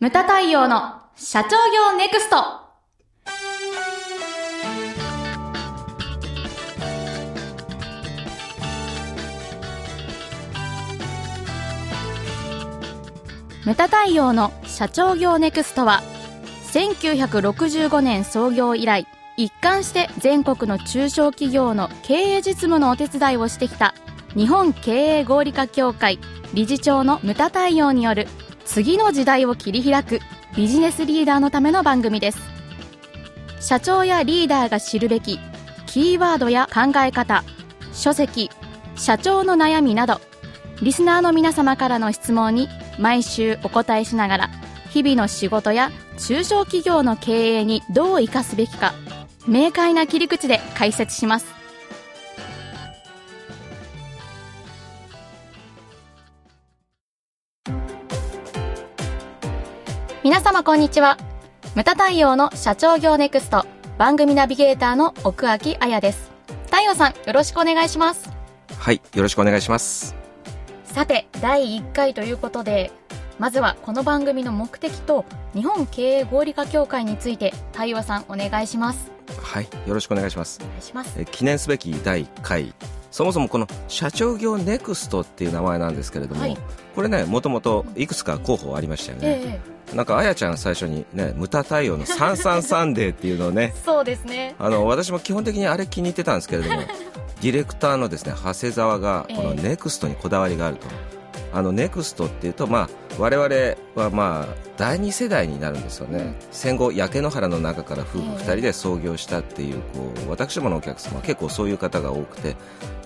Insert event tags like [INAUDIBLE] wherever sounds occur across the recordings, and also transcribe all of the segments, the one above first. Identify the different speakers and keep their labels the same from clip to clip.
Speaker 1: ムタ太陽の社長業ネクスト。ムタ太陽の社長業ネクストは1965年創業以来一貫して全国の中小企業の経営実務のお手伝いをしてきた日本経営合理化協会理事長のムタ太陽による次の時代を切り開くビジネスリーダーのための番組です。社長やリーダーが知るべきキーワードや考え方書籍社長の悩みなどリスナーの皆様からの質問に毎週お答えしながら日々の仕事や中小企業の経営にどう生かすべきか明快な切り口で解説します。皆様こんにちはムタ太陽の社長業ネクスト番組ナビゲーターの奥脇彩です太陽さんよろしくお願いします
Speaker 2: はい、よろしくお願いします。
Speaker 1: さて第1回ということでまずはこの番組の目的と日本経営合理化協会について太陽さんお願いします
Speaker 2: はい、よろしくお願いします
Speaker 1: お。願いします
Speaker 2: え記念すべき第1回。そもそもこの社長業ネクストっていう名前なんですけれども、
Speaker 1: はい
Speaker 2: これね、もともといくつか候補ありましたよね。
Speaker 1: え
Speaker 2: なんか、あやちゃん最初にね、ムタ太陽の33サンデーっていうのをね
Speaker 1: え、[LAUGHS] そうですね
Speaker 2: あの、私も基本的にあれ気に入ってたんですけれども、[LAUGHS] ディレクターのですね、長谷沢がこの
Speaker 1: ええ
Speaker 2: ネクストにこだわりがあると。あのネクストっていうと、まあ、我々はまあ第二世代になるんですよね、戦後焼け野原の中から夫婦2人で創業したっていうこう私どものお客様は結構そういう方が多くて。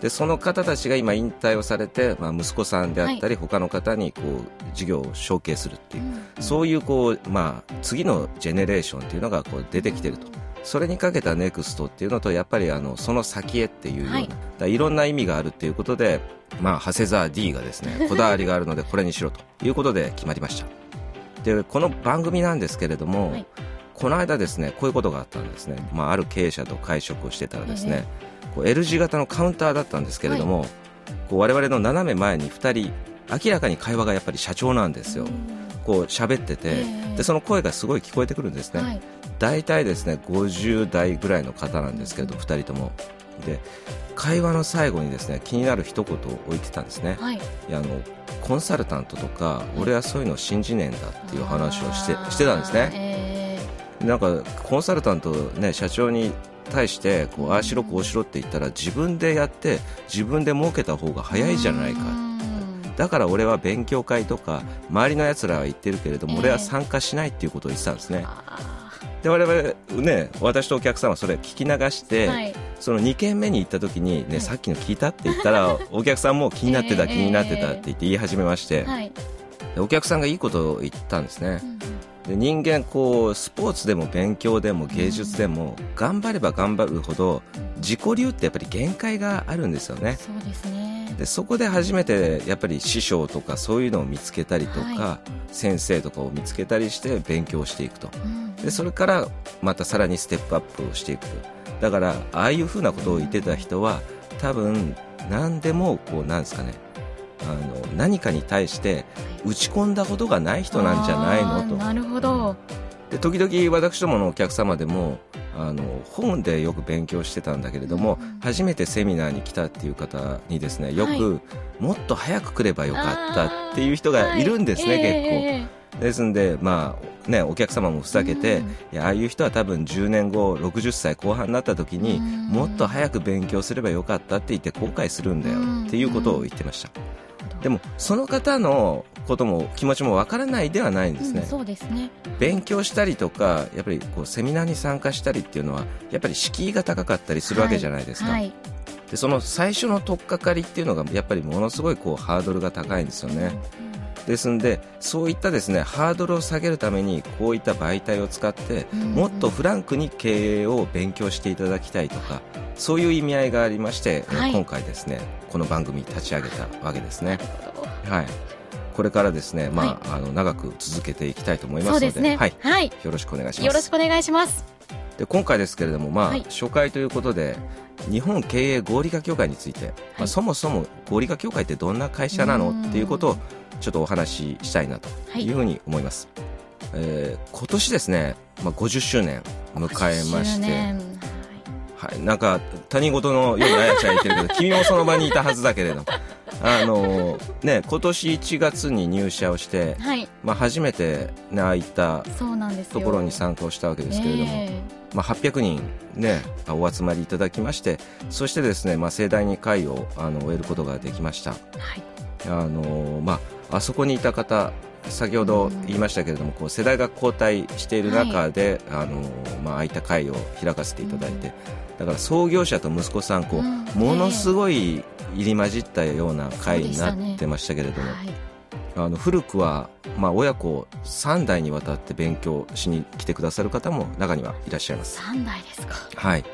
Speaker 2: でその方たちが今引退をされて、まあ、息子さんであったり、他の方にこう事業を承継するってい。う、そういうこう、まあ、次のジェネレーションっていうのがこう出てきてると。それにかけたネクストっていうのとやっぱりあのその先へっていうような、
Speaker 1: はい。
Speaker 2: い、ろんな意味があるっていうことで、まあ、長谷沢 D がですねこだわりがあるのでこれにしろということで決まりました。でこの番組なんですけれども、
Speaker 1: はい。
Speaker 2: この間ですねこういうことがあったんですね、まあ、ある経営者と会食をしてたらですね、こう L 字型のカウンターだったんですけれども、こう我々の斜め前に2人明らかに会話がやっぱり社長なんですよ、こう喋ってて、
Speaker 1: ええ。
Speaker 2: でその声がすごい聞こえてくるんですね、
Speaker 1: はい。
Speaker 2: 大体ですね50代ぐらいの方なんですけど2人とも。で会話の最後にですね気になる一言を置いてたんですね、
Speaker 1: はい。
Speaker 2: いやあのコンサルタントとか俺はそういうの信じねえんだっていう話をしてしてたんですね。
Speaker 1: ね
Speaker 2: なんかコンサルタントね社長に対してこうああしろこうしろって言ったら自分でやって自分で儲けた方が早いじゃないかだから俺は勉強会とか周りのやつらは言ってるけれども、
Speaker 1: ええ。
Speaker 2: 俺は参加しないっていうことを言ってたんですね。
Speaker 1: あ
Speaker 2: で我々ね私とお客さんはそれ聞き流して、
Speaker 1: ーはい。
Speaker 2: その2軒目に行った時に、ねさっきの聞いたって言ったら [LAUGHS] お客さんも気になってた、
Speaker 1: ええ
Speaker 2: 気になってたって言って言い始めまして、
Speaker 1: はい。
Speaker 2: でお客さんがいいことを言ったんですね。
Speaker 1: うんうん
Speaker 2: で人間こうスポーツでも勉強でも芸術でも頑張れば頑張るほど自己流ってやっぱり限界があるんですよね。
Speaker 1: そうですね。
Speaker 2: でそこで初めてやっぱり師匠とかそういうのを見つけたりとか、
Speaker 1: は
Speaker 2: 先生とかを見つけたりして勉強していくと。
Speaker 1: うん。
Speaker 2: でそれからまたさらにステップアップをしていく。だからああいうふうなことを言ってた人は多分何でもこうなんですかねあの何かに対して打ち込んだことがない人なんじゃないのと。
Speaker 1: なるほど。
Speaker 2: で時々私どものお客様でもあの本でよく勉強してたんだけれども、
Speaker 1: うん
Speaker 2: 初めてセミナーに来たっていう方にですねよく、
Speaker 1: はい
Speaker 2: もっと早く来ればよかったっていう人がい。るんですね、結構。
Speaker 1: 構
Speaker 2: ですんで、まあね、お客様もふざけて、
Speaker 1: うん
Speaker 2: いやああいう人は多分10年後60歳後半になった時に、
Speaker 1: うん
Speaker 2: もっと早く勉強すればよかったって言って後悔するんだよ
Speaker 1: うん
Speaker 2: っていうことを言ってました、でもその方のことも気持ちもわからないではないんですね、
Speaker 1: そうですね。
Speaker 2: 勉強したりとかやっぱりこうセミナーに参加したりっていうのはやっぱり敷居が高かったりするわけじゃないですか、
Speaker 1: はい。
Speaker 2: でその最初の取っかかりっていうのがやっぱりものすごいこうハードルが高いんですよね、ですんでそういったですねハードルを下げるためにこういった媒体を使って
Speaker 1: うん。
Speaker 2: もっとフランクに経営を勉強していただきたいとかそういう意味合いがありまして、え
Speaker 1: はい。
Speaker 2: 今回ですねこの番組立ち上げたわけですね。はい。これからですね、まああの長く続けていきたいと思いますので
Speaker 1: ね。
Speaker 2: はい、
Speaker 1: はい。
Speaker 2: よろしくお願いします。
Speaker 1: よろしくお願いします。
Speaker 2: で今回ですけれども、まあ
Speaker 1: はい。
Speaker 2: 初回ということで日本経営合理化協会について、まあ、そもそも合理化協会ってどんな会社なの？
Speaker 1: うん。
Speaker 2: っていうことをちょっとお話ししたいなとい。うふうに思います、えー今年ですね、まあ、50周年迎えまし
Speaker 1: 10
Speaker 2: て
Speaker 1: 年
Speaker 2: はい、なんか他人事のようにあやちゃん言ってるけど [LAUGHS] 君もその場にいたはずだけれども。あのね今年1月に入社をして、
Speaker 1: はい。
Speaker 2: まあ、初めて、ね、ああいったところに参加をしたわけですけれども、
Speaker 1: え
Speaker 2: まあ、800人、ね、お集まりいただきましてそしてですね、まあ、盛大に会をあの終えることができました。
Speaker 1: えはい。
Speaker 2: あの、まあ、あそこにいた方先ほど言いましたけれども、こう世代が交代している中で、あのまあ、ああいった会を開かせていただいて、だから創業者と息子さんこう、
Speaker 1: うん。
Speaker 2: ものすごい入り混じったような会になってましたけれども、
Speaker 1: はい。
Speaker 2: あの古くは、まあ、親子3代にわたって勉強しに来てくださる方も中にはいらっしゃいます。
Speaker 1: 三代ですか。
Speaker 2: はい。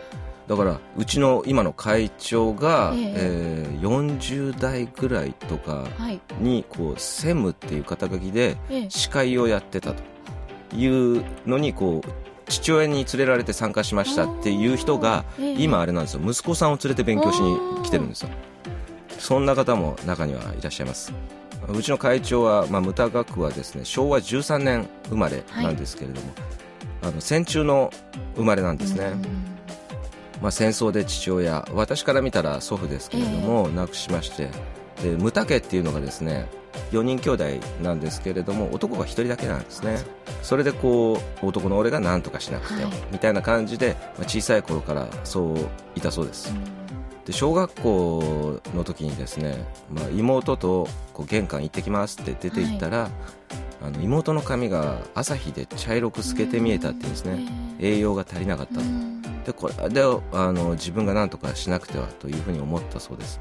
Speaker 2: だからうちの今の会長が、
Speaker 1: ええ。
Speaker 2: えー40代ぐらいとか
Speaker 1: はい。
Speaker 2: にこう専務っていう肩書きで
Speaker 1: ええ。
Speaker 2: 司会をやってたというのにこう父親に連れられて参加しましたっていう人が
Speaker 1: ええ。
Speaker 2: 今あれなんですよ。息子さんを連れて勉強しに来てるんですよ。そんな方も中にはいらっしゃいます。うちの会長は、まあ、学はですね。昭和13年生まれなんですけれども、あの戦中の生まれなんですね、
Speaker 1: うん
Speaker 2: まあ、戦争で父親私から見たら祖父ですけれども、亡くしましてで牟田家っていうのがですね4人兄弟なんですけれども男が1人だけなんですね。それでこう男の俺が何とかしなくて、
Speaker 1: はい。
Speaker 2: みたいな感じで、まあ、小さい頃からそういたそうです。で小学校の時にですね、まあ、妹とこう玄関行ってきますって出て行ったら、あの妹の髪が朝日で茶色く透けて見えたっていうんですね、栄養が足りなかったでこれであの自分が何とかしなくてはというふうに思ったそうです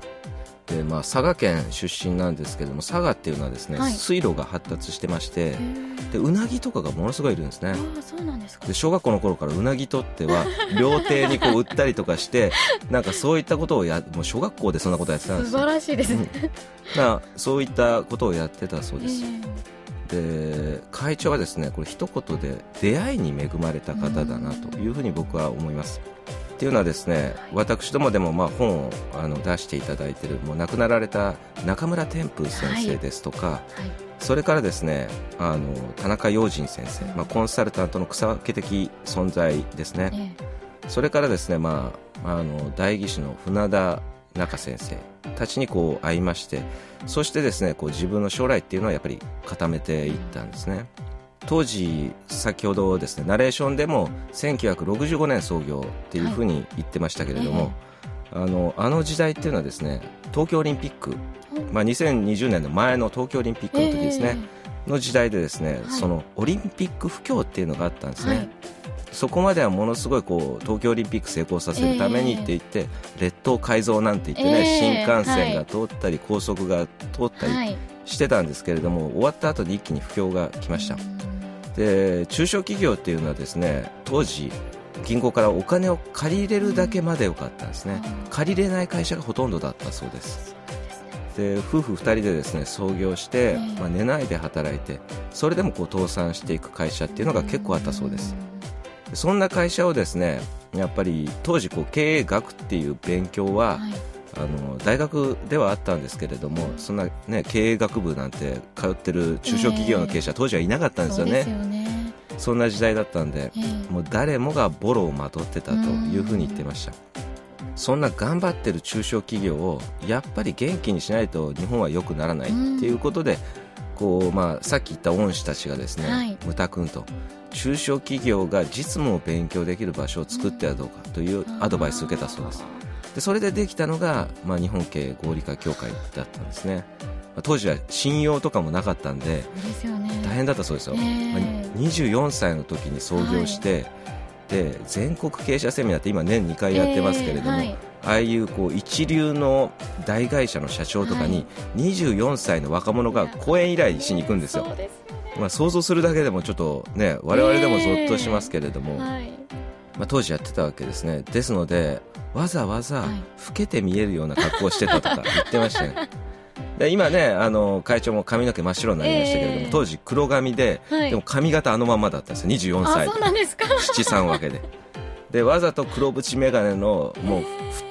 Speaker 2: で、まあ、佐賀県出身なんですけれども佐賀っていうのはですね、
Speaker 1: はい。
Speaker 2: 水路が発達してましてでうなぎとかがものすごいいるんですね。
Speaker 1: ああそうなんですか。
Speaker 2: で小学校の頃からうなぎ取っては [LAUGHS] 料亭にこう売ったりとかしてなんかそういったことをやもう小学校でそんなことやってたんですよ。
Speaker 1: 素晴らしいですね。
Speaker 2: まあそういったことをやってたそう
Speaker 1: え
Speaker 2: です、で会長はですねこれ一言で出会いに恵まれた方だなというふうに僕は思いますっていうのはですね私どもでもまあ本をあの出していただいているもう亡くなられた中村天風先生ですとか、
Speaker 1: はい。
Speaker 2: それからですねあの田中陽人先生、まあ、コンサルタントの草分け的存在ですね、
Speaker 1: え
Speaker 2: それからですね、まあ、あの代議士の船田中先生たちにこう会いましてそしてですねこう自分の将来っていうのはやっぱり固めていったんですね当時先ほどですねナレーションでも1965年創業っていうふうに言ってましたけれども、あのあの時代っていうのはですね東京オリンピック、まあ、2020年の前の東京オリンピックの時ですね、の時代でですね、
Speaker 1: はい。
Speaker 2: そのオリンピック不況っていうのがあったんですね、
Speaker 1: はい。
Speaker 2: そこまではものすごいこう東京オリンピック成功させるためにって言って、列島改造なんて言ってね、
Speaker 1: ええ。
Speaker 2: 新幹線が通ったり、高速が通ったり
Speaker 1: はい。
Speaker 2: してたんですけれども、終わった後に一気に不況が来ました、で中小企業っていうのはですね当時銀行からお金を借りれるだけまでよかったんですね、
Speaker 1: うん
Speaker 2: 借りれない会社がほとんどだったそうです。で夫婦2人でですね創業して、
Speaker 1: ええ。
Speaker 2: まあ、寝ないで働いてそれでもこう倒産していく会社っていうのが結構あったそうです。そんな会社をですねやっぱり当時こう経営学っていう勉強は、
Speaker 1: はい
Speaker 2: あの大学ではあったんですけれどもそんな、ね、経営学部なんて通ってる中小企業の経営者、当時はいなかったんですよね。
Speaker 1: そ
Speaker 2: んな時代だったんで
Speaker 1: ええ。
Speaker 2: もう誰もがボロをまとってたというふうに言ってました。そんな頑張ってる中小企業をやっぱり元気にしないと日本は良くならないっていうことで、こうまあ、さっき言った恩師たちがですね、
Speaker 1: はい。
Speaker 2: ムタ君と中小企業が実務を勉強できる場所を作ってはどうかというアドバイスを受けたそうですでそれでできたのが、まあ、日本経営合理化協会だったんですね、まあ当時は信用とかもなかったんで
Speaker 1: ね。
Speaker 2: 大変だったそうですよ、
Speaker 1: ええ。
Speaker 2: まあ24歳の時に創業して、で全国経営者セミナーって今年2回やってますけれども、
Speaker 1: ええはい。
Speaker 2: ああいうこう一流の大会社の社長とかに24歳の若者が講演依頼しに行くんですよ、まあ、想像するだけでもちょっとね我々でもゾッとしますけれども、
Speaker 1: はい。
Speaker 2: まあ、当時やってたわけですね。ですのでわざわざ
Speaker 1: はい。
Speaker 2: 老けて見えるような格好をしてたとか [LAUGHS] 言ってましたよ。で今ねあの会長も髪の毛真っ白になりましたけれども、
Speaker 1: ええ。
Speaker 2: 当時黒髪で、
Speaker 1: はい。
Speaker 2: でも髪型あのまんまだったんですよ。24
Speaker 1: あ
Speaker 2: 歳
Speaker 1: そうなんですか？
Speaker 2: 七三分けで。でわざと黒縁眼鏡のもう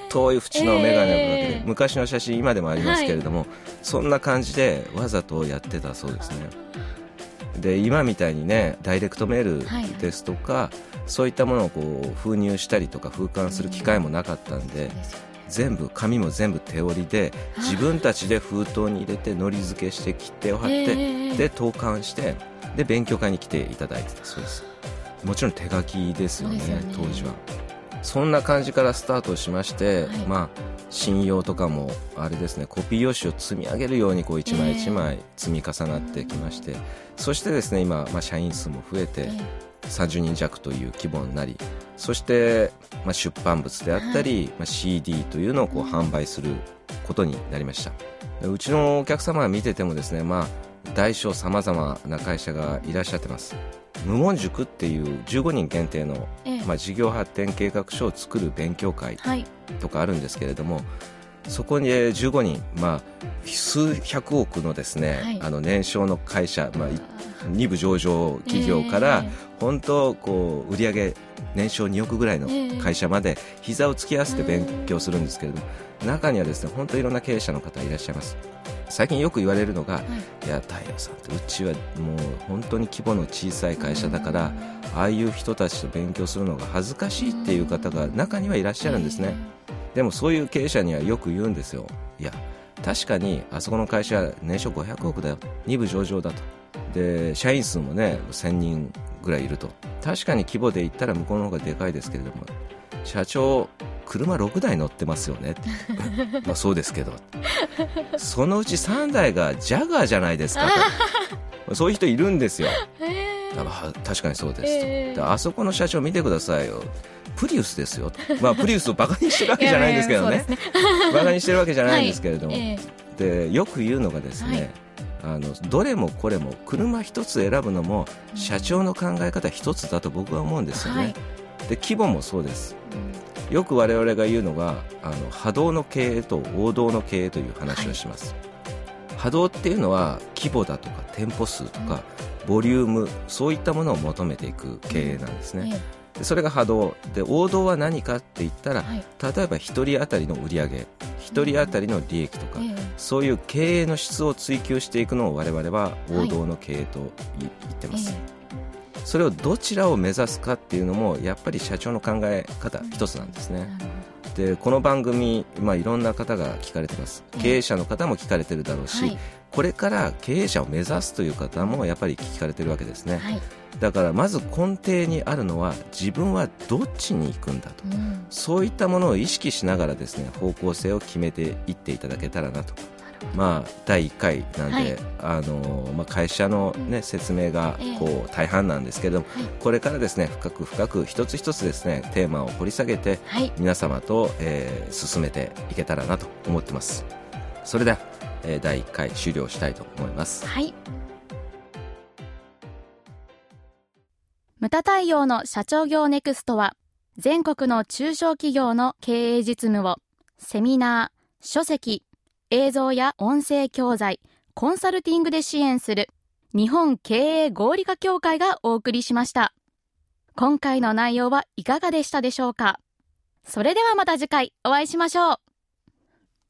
Speaker 2: 太い縁の眼鏡をかけて、
Speaker 1: ええ。
Speaker 2: 昔の写真今でもありますけれども、そんな感じでわざとやってたそうですねで今みたいにねダイレクトメールですとか、はい、そういったものをこう封入したりとか封刊する機会もなかったんで、全部紙も全部手織りで自分たちで封筒に入れてのり付けして切手を貼って、えー、で投函してで勉強会に来ていただいてた。そうです。もちろん手書きですよね、ね、当時は。そんな感じからスタートしまして、はい、まあ信用とかもあれですねコピー用紙を積み上げるようにこう一枚一枚積み重なってきまして、えー、そしてですね今、まあ、社員数も増えて、30人弱という規模になりそして、まあ、出版物であったり、はい、まあ、CD というのをこう販売することになりました。うちのお客様が見ててもですね、まあ、大小さまざまな会社がいらっしゃってます無言塾っていう15人限定の、ええ、まあ、事業発展計画書を作る勉強会とかあるんですけれども、はい、そこに15人、まあ、数百億のですね、はい、あの年商の会社、まあ、2部上場企業から、本当こう売上年商2億ぐらいの会社まで膝を突き合わせて勉強するんですけれども、中にはですね本当いろんな経営者の方いらっしゃいます。最近よく言われるのが、はい、いや太陽さんってうちはもう本当に規模の小さい会社だから、ああいう人たちと勉強するのが恥ずかしいっていう方が中にはいらっしゃるんですね、でもそういう経営者にはよく言うんですよ。いや確かにあそこの会社年商500億だよ。2部上場だと。で社員数もね1000人ぐらいいると。確かに規模で言ったら向こうの方がでかいですけれども社長車6台乗ってますよね。[LAUGHS] まあそうですけど。そのうち3台がジャガーじゃないですかと。そういう人いるんですよ。だから確かにそうですと、えー、あそこの社長見てくださいよ。プリウスですよと、まあ、プリウスをバカにしてるわけじゃないんですけどね。ね、バカにしてるわけじゃないんですけれども、[LAUGHS] はい。えー、でよく言うのがですね、はい、あのどれもこれも車一つ選ぶのも社長の考え方一つだと僕は思うんですよね、はい、で規模もそうです、うん、よく我々が言うのがあの波動の経営と王道の経営という話をします、波動っていうのは規模だとか店舗数とか、ボリュームそういったものを求めていく経営なんですね、うん。それが波動。で王道は何かって言ったら、はい、例えば1人当たりの売り上。げ1人当たりの利益とか、うん、そういう経営の質を追求していくのを我々は王道の経営と言ってます、はい、それをどちらを目指すかっていうのもやっぱり社長の考え方一つなんですね、でこの番組、まあ、いろんな方が聞かれてます。経営者の方も聞かれてるだろうし、はい、これから経営者を目指すという方もやっぱり聞かれてるわけですね、はい、だからまず根底にあるのは自分はどっちに行くんだと、うん、そういったものを意識しながらですね方向性を決めていっていただけたらなと。まあ、第1回なんで、はい、あのまあ、会社の、ね、説明がこう大半なんですけども、えー、これからですね深く深く一つ一つですねテーマを掘り下げて、はい、皆様と、えー、進めていけたらなと思ってます。それでは、えー、第1回終了したいと思います。
Speaker 1: はいムタ太陽の社長業ネクストは、全国の中小企業の経営実務を、セミナー、書籍、映像や音声教材、コンサルティングで支援する、日本経営合理化協会がお送りしました。今回の内容はいかがでしたでしょうか？それではまた次回お会いしましょう。